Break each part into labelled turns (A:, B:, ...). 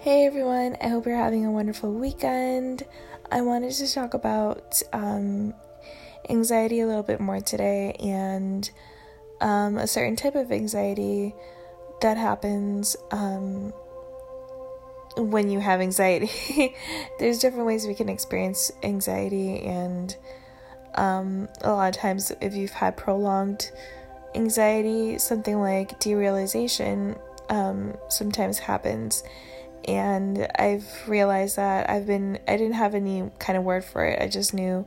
A: Hey everyone, I hope you're having a wonderful weekend. I wanted to talk about um, anxiety a little bit more today and um, a certain type of anxiety that happens um, when you have anxiety. There's different ways we can experience anxiety, and um, a lot of times, if you've had prolonged anxiety, something like derealization um, sometimes happens and I've realized that I've been I didn't have any kind of word for it. I just knew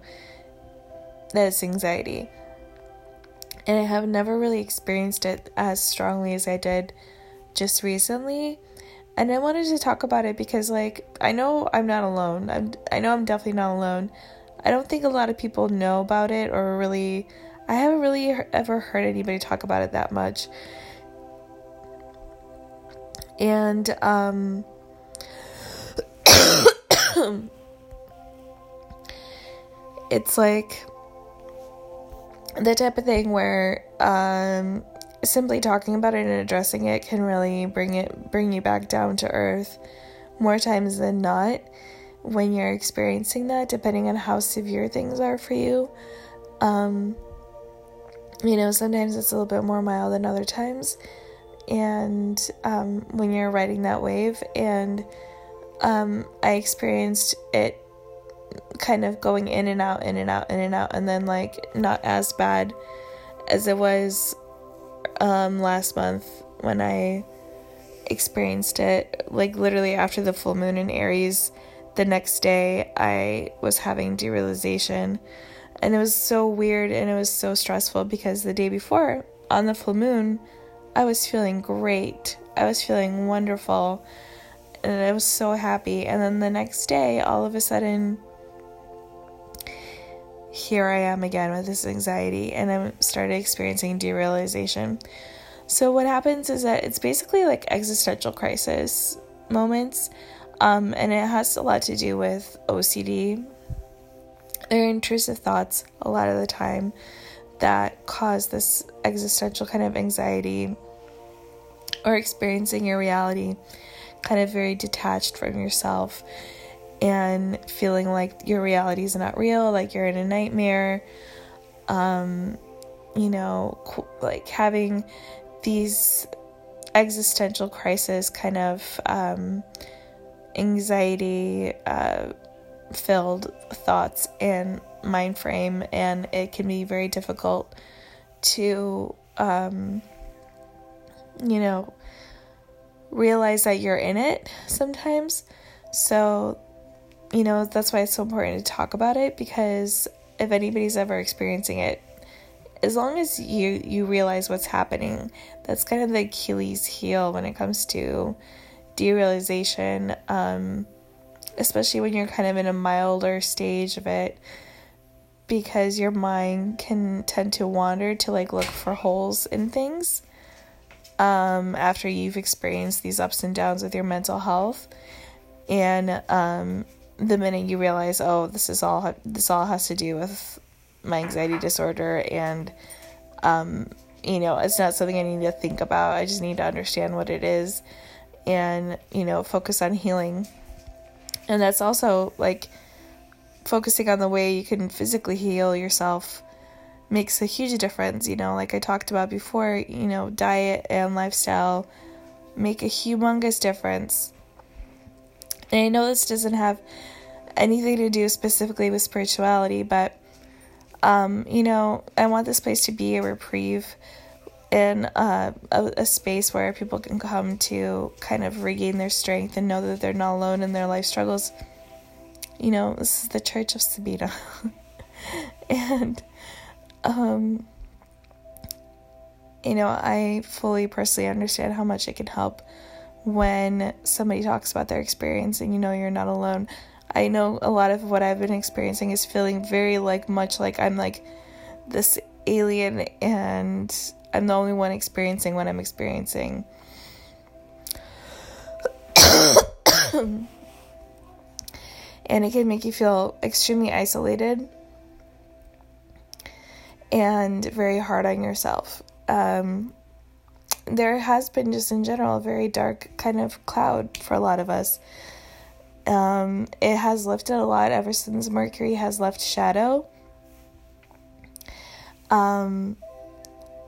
A: that it's anxiety. And I have never really experienced it as strongly as I did just recently. And I wanted to talk about it because like I know I'm not alone. I'm I know I'm definitely not alone. I don't think a lot of people know about it or really I haven't really ever heard anybody talk about it that much. And um it's like the type of thing where um, simply talking about it and addressing it can really bring it bring you back down to earth more times than not when you're experiencing that depending on how severe things are for you. Um, you know sometimes it's a little bit more mild than other times. And um, when you're riding that wave and um, I experienced it kind of going in and out, in and out, in and out, and then like not as bad as it was um, last month when I experienced it. Like literally after the full moon in Aries, the next day I was having derealization, and it was so weird and it was so stressful because the day before on the full moon, I was feeling great. I was feeling wonderful and I was so happy. And then the next day, all of a sudden, here I am again with this anxiety, and I started experiencing derealization. So, what happens is that it's basically like existential crisis moments, um, and it has a lot to do with OCD. They're intrusive thoughts a lot of the time that cause this existential kind of anxiety or experiencing your reality kind of very detached from yourself and feeling like your reality is not real, like you're in a nightmare. Um, you know, like having these existential crisis kind of um, anxiety uh, filled thoughts and mind frame, and it can be very difficult to, um, you know, realize that you're in it sometimes. So, you know, that's why it's so important to talk about it because if anybody's ever experiencing it, as long as you you realize what's happening, that's kind of the Achilles heel when it comes to derealization, um, especially when you're kind of in a milder stage of it, because your mind can tend to wander to like look for holes in things um, after you've experienced these ups and downs with your mental health. And um, the minute you realize, oh, this is all this all has to do with my anxiety disorder, and um, you know, it's not something I need to think about. I just need to understand what it is, and you know, focus on healing. And that's also like focusing on the way you can physically heal yourself makes a huge difference. You know, like I talked about before, you know, diet and lifestyle make a humongous difference. And I know this doesn't have anything to do specifically with spirituality, but um, you know, I want this place to be a reprieve and uh, a, a, space where people can come to kind of regain their strength and know that they're not alone in their life struggles. You know, this is the Church of Sabina. and um, you know, I fully personally understand how much it can help when somebody talks about their experience and you know you're not alone. I know a lot of what I've been experiencing is feeling very like much like I'm like this alien and I'm the only one experiencing what I'm experiencing. and it can make you feel extremely isolated and very hard on yourself. Um, there has been just in general a very dark kind of cloud for a lot of us. Um, it has lifted a lot ever since Mercury has left shadow. Um,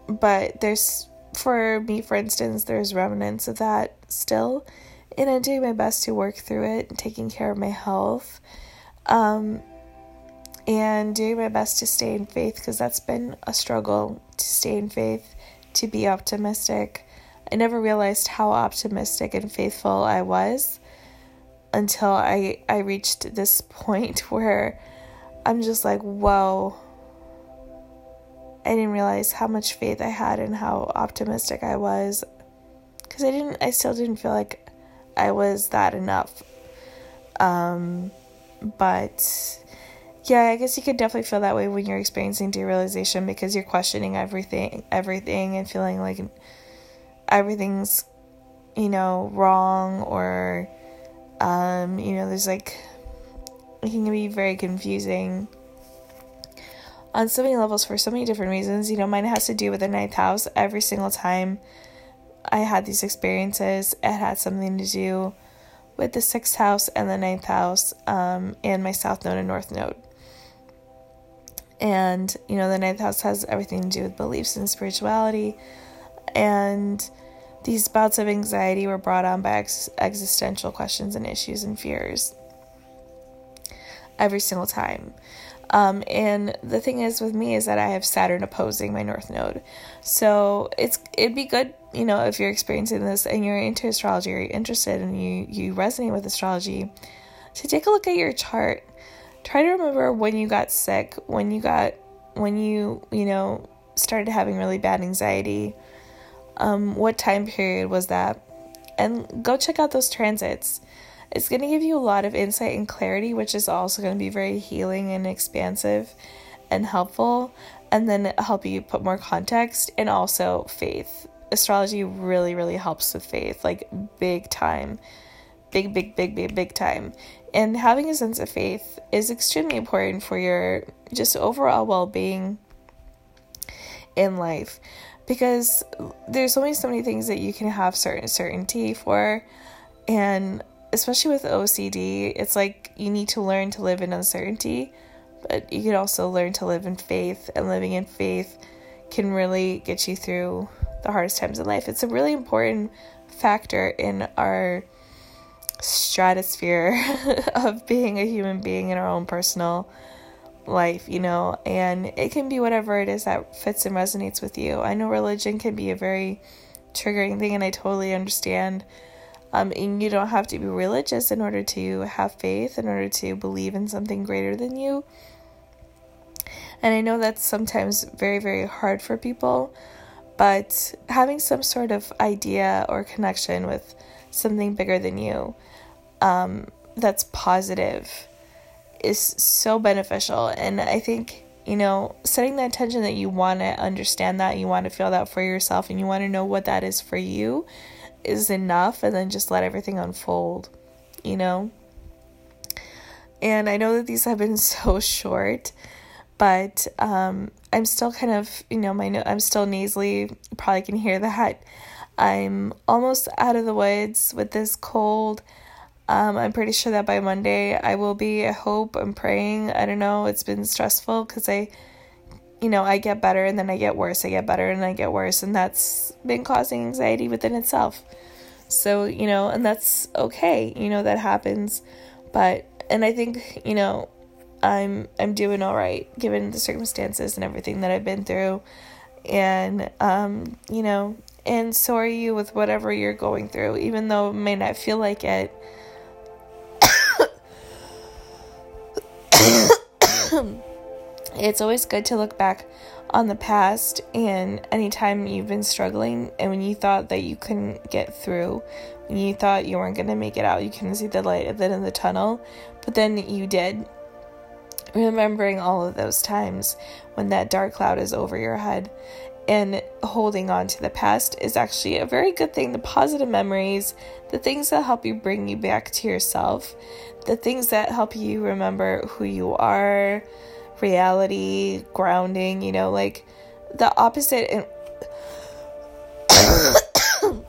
A: but there's, for me, for instance, there's remnants of that still. And I'm doing my best to work through it and taking care of my health. Um, and doing my best to stay in faith because that's been a struggle to stay in faith, to be optimistic. I never realized how optimistic and faithful I was until I I reached this point where I'm just like, whoa. I didn't realize how much faith I had and how optimistic I was cuz I didn't I still didn't feel like I was that enough. Um but yeah, I guess you could definitely feel that way when you're experiencing derealization because you're questioning everything, everything, and feeling like everything's, you know, wrong or, um, you know, there's like, it can be very confusing on so many levels for so many different reasons. You know, mine has to do with the ninth house. Every single time I had these experiences, it had something to do with the sixth house and the ninth house, um, and my south node and north node. And, you know, the ninth house has everything to do with beliefs and spirituality. And these bouts of anxiety were brought on by ex- existential questions and issues and fears every single time. Um, and the thing is with me is that I have Saturn opposing my North Node, so it's it'd be good, you know, if you're experiencing this and you're into astrology or you're interested and you you resonate with astrology, to take a look at your chart try to remember when you got sick, when you got, when you, you know, started having really bad anxiety. Um, what time period was that? And go check out those transits. It's going to give you a lot of insight and clarity, which is also going to be very healing and expansive and helpful. And then help you put more context and also faith. Astrology really, really helps with faith, like big time. Big, big, big, big, big time. And having a sense of faith is extremely important for your just overall well being in life. Because there's only so many things that you can have certain certainty for. And especially with OCD it's like you need to learn to live in uncertainty but you can also learn to live in faith and living in faith can really get you through the hardest times in life. It's a really important factor in our stratosphere of being a human being in our own personal life, you know, and it can be whatever it is that fits and resonates with you. I know religion can be a very triggering thing, and I totally understand. Um, and you don't have to be religious in order to have faith, in order to believe in something greater than you. And I know that's sometimes very, very hard for people, but having some sort of idea or connection with something bigger than you um, that's positive is so beneficial. And I think, you know, setting the intention that you want to understand that, you want to feel that for yourself, and you want to know what that is for you is enough. And then just let everything unfold, you know? And I know that these have been so short, but um, I'm still kind of, you know, my I'm still nasally. You probably can hear that. I'm almost out of the woods with this cold. Um, I'm pretty sure that by Monday I will be. I hope. I'm praying. I don't know. It's been stressful because I, you know, I get better and then I get worse. I get better and I get worse. And that's been causing anxiety within itself. So, you know, and that's okay. You know, that happens. But, and I think, you know, I'm I'm doing all right given the circumstances and everything that I've been through and um you know and so are you with whatever you're going through even though it may not feel like it it's always good to look back on the past and anytime you've been struggling and when you thought that you couldn't get through, when you thought you weren't going to make it out, you couldn't see the light at the end of the tunnel, but then you did. Remembering all of those times when that dark cloud is over your head and holding on to the past is actually a very good thing. The positive memories, the things that help you bring you back to yourself, the things that help you remember who you are, reality, grounding, you know, like the opposite. And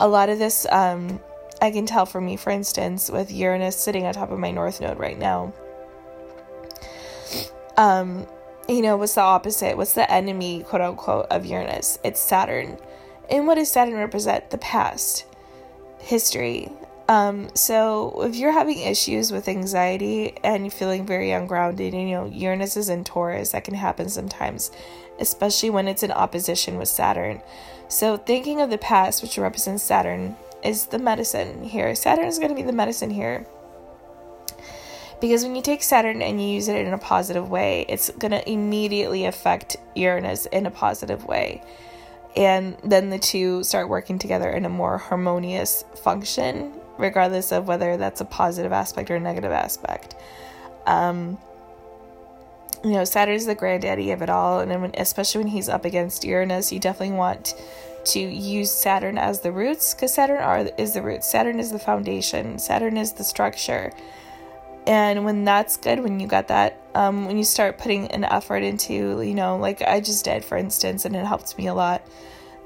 A: a lot of this, um, I can tell for me, for instance, with Uranus sitting on top of my North Node right now. Um, you know, what's the opposite? What's the enemy, quote unquote, of Uranus? It's Saturn. And what does Saturn represent? The past, history. Um, so if you're having issues with anxiety and you're feeling very ungrounded, you know, Uranus is in Taurus, that can happen sometimes, especially when it's in opposition with Saturn. So thinking of the past, which represents Saturn, is the medicine here. Saturn is going to be the medicine here. Because when you take Saturn and you use it in a positive way, it's going to immediately affect Uranus in a positive way. And then the two start working together in a more harmonious function, regardless of whether that's a positive aspect or a negative aspect. Um, you know, Saturn is the granddaddy of it all, and especially when he's up against Uranus, you definitely want to use Saturn as the roots because Saturn are, is the roots. Saturn is the foundation. Saturn is the structure. And when that's good, when you got that, um, when you start putting an effort into, you know, like I just did, for instance, and it helped me a lot.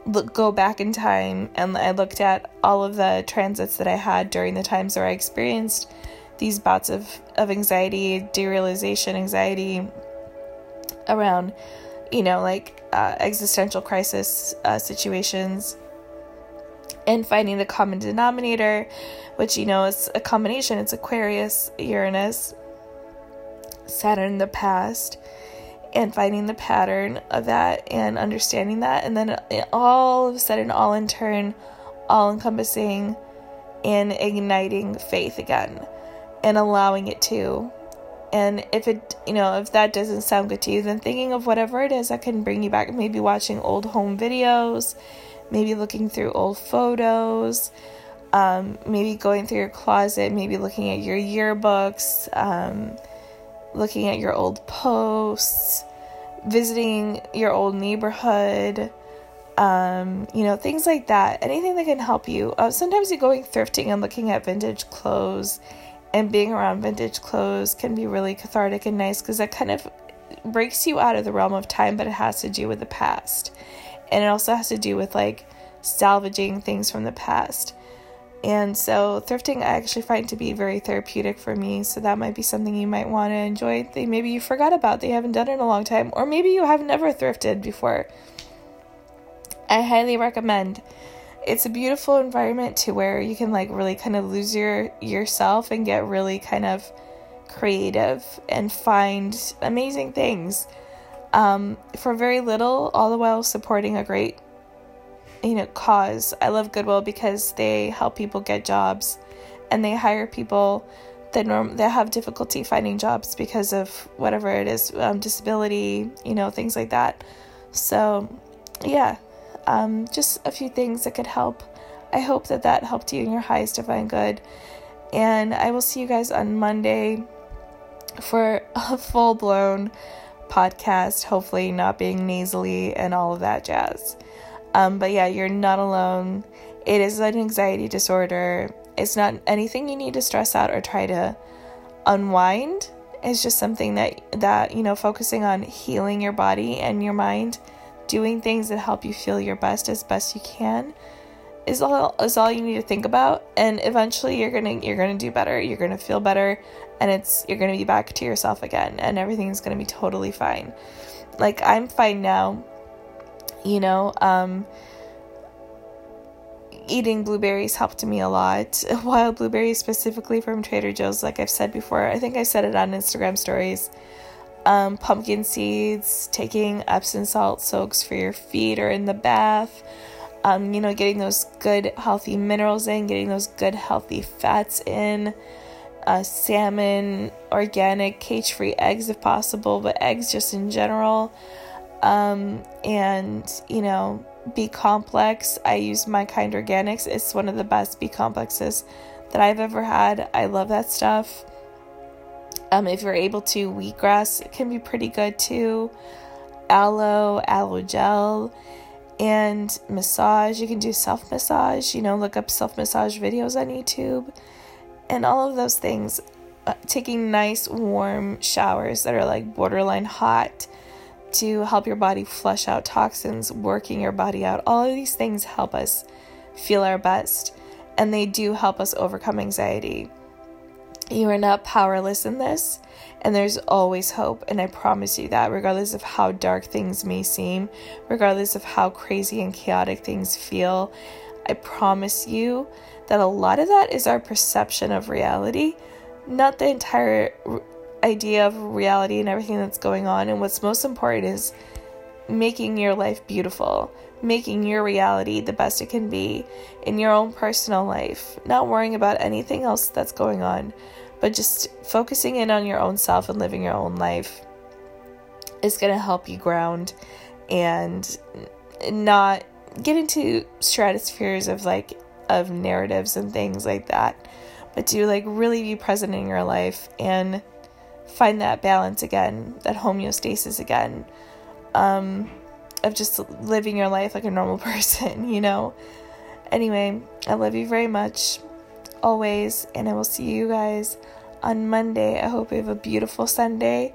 A: Look, go back in time, and I looked at all of the transits that I had during the times where I experienced these bouts of, of anxiety, derealization, anxiety around, you know, like uh, existential crisis uh, situations and finding the common denominator, which you know is a combination. It's Aquarius, Uranus, Saturn in the past, and finding the pattern of that and understanding that, and then all of a sudden, all in turn, all encompassing and igniting faith again and allowing it to. And if it, you know, if that doesn't sound good to you, then thinking of whatever it is that can bring you back, maybe watching old home videos maybe looking through old photos, um, maybe going through your closet, maybe looking at your yearbooks, um, looking at your old posts, visiting your old neighborhood, um, you know, things like that. Anything that can help you. Uh, sometimes you're going thrifting and looking at vintage clothes and being around vintage clothes can be really cathartic and nice because that kind of breaks you out of the realm of time, but it has to do with the past and it also has to do with like salvaging things from the past. And so thrifting I actually find to be very therapeutic for me. So that might be something you might want to enjoy. That maybe you forgot about, that you haven't done in a long time, or maybe you have never thrifted before. I highly recommend. It's a beautiful environment to where you can like really kind of lose your yourself and get really kind of creative and find amazing things um, for very little, all the while supporting a great, you know, cause. I love Goodwill because they help people get jobs, and they hire people that norm that have difficulty finding jobs because of whatever it is, um, disability, you know, things like that. So, yeah, um, just a few things that could help. I hope that that helped you in your highest divine good. And I will see you guys on Monday for a full blown podcast, hopefully not being nasally and all of that jazz. Um, but yeah, you're not alone. It is an anxiety disorder. It's not anything you need to stress out or try to unwind. It's just something that that you know, focusing on healing your body and your mind, doing things that help you feel your best as best you can is all is all you need to think about. And eventually you're gonna you're gonna do better. You're gonna feel better. And it's you're gonna be back to yourself again. And everything's gonna be totally fine. Like i'm fine now. You know um eating blueberries helped me a lot. Wild blueberries specifically from trader joe's like i've said before. I think i said it on instagram stories. Um, pumpkin seeds taking epsom salt soaks for your feet or in the bath um, you know, getting those good healthy minerals in, getting those good healthy fats in, uh, salmon, organic, cage free eggs if possible, but eggs just in general. Um, and, you know, B complex. I use my kind organics. It's one of the best B complexes that I've ever had. I love that stuff. Um, if you're able to, wheatgrass can be pretty good too. Aloe, aloe gel and massage. You can do self massage, you know, look up self massage videos on YouTube and all of those things. Uh, taking nice warm showers that are like borderline hot to help your body flush out toxins, working your body out. All of these things help us feel our best. And they do help us overcome anxiety. You are not powerless in this, and there's always hope. And I promise you that, regardless of how dark things may seem, regardless of how crazy and chaotic things feel, I promise you that a lot of that is our perception of reality, not the entire idea of reality and everything that's going on. And what's most important is making your life beautiful, making your reality the best it can be in your own personal life, not worrying about anything else that's going on, but just focusing in on your own self and living your own life is going to help you ground and not get into stratospheres of like of narratives and things like that but to like really be present in your life and find that balance again that homeostasis again. Um, of just living your life like a normal person, you know. Anyway, I love you very much, always, and I will see you guys on Monday. I hope you have a beautiful Sunday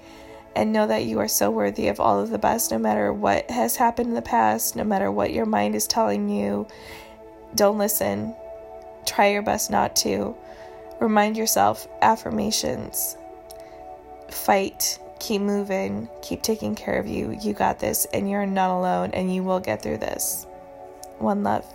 A: and know that you are so worthy of all of the best, no matter what has happened in the past, no matter what your mind is telling you. Don't listen. Try your best not to. Remind yourself affirmations. Fight keep moving, keep taking care of you. You got this, and you're not alone, and you will get through this. One love.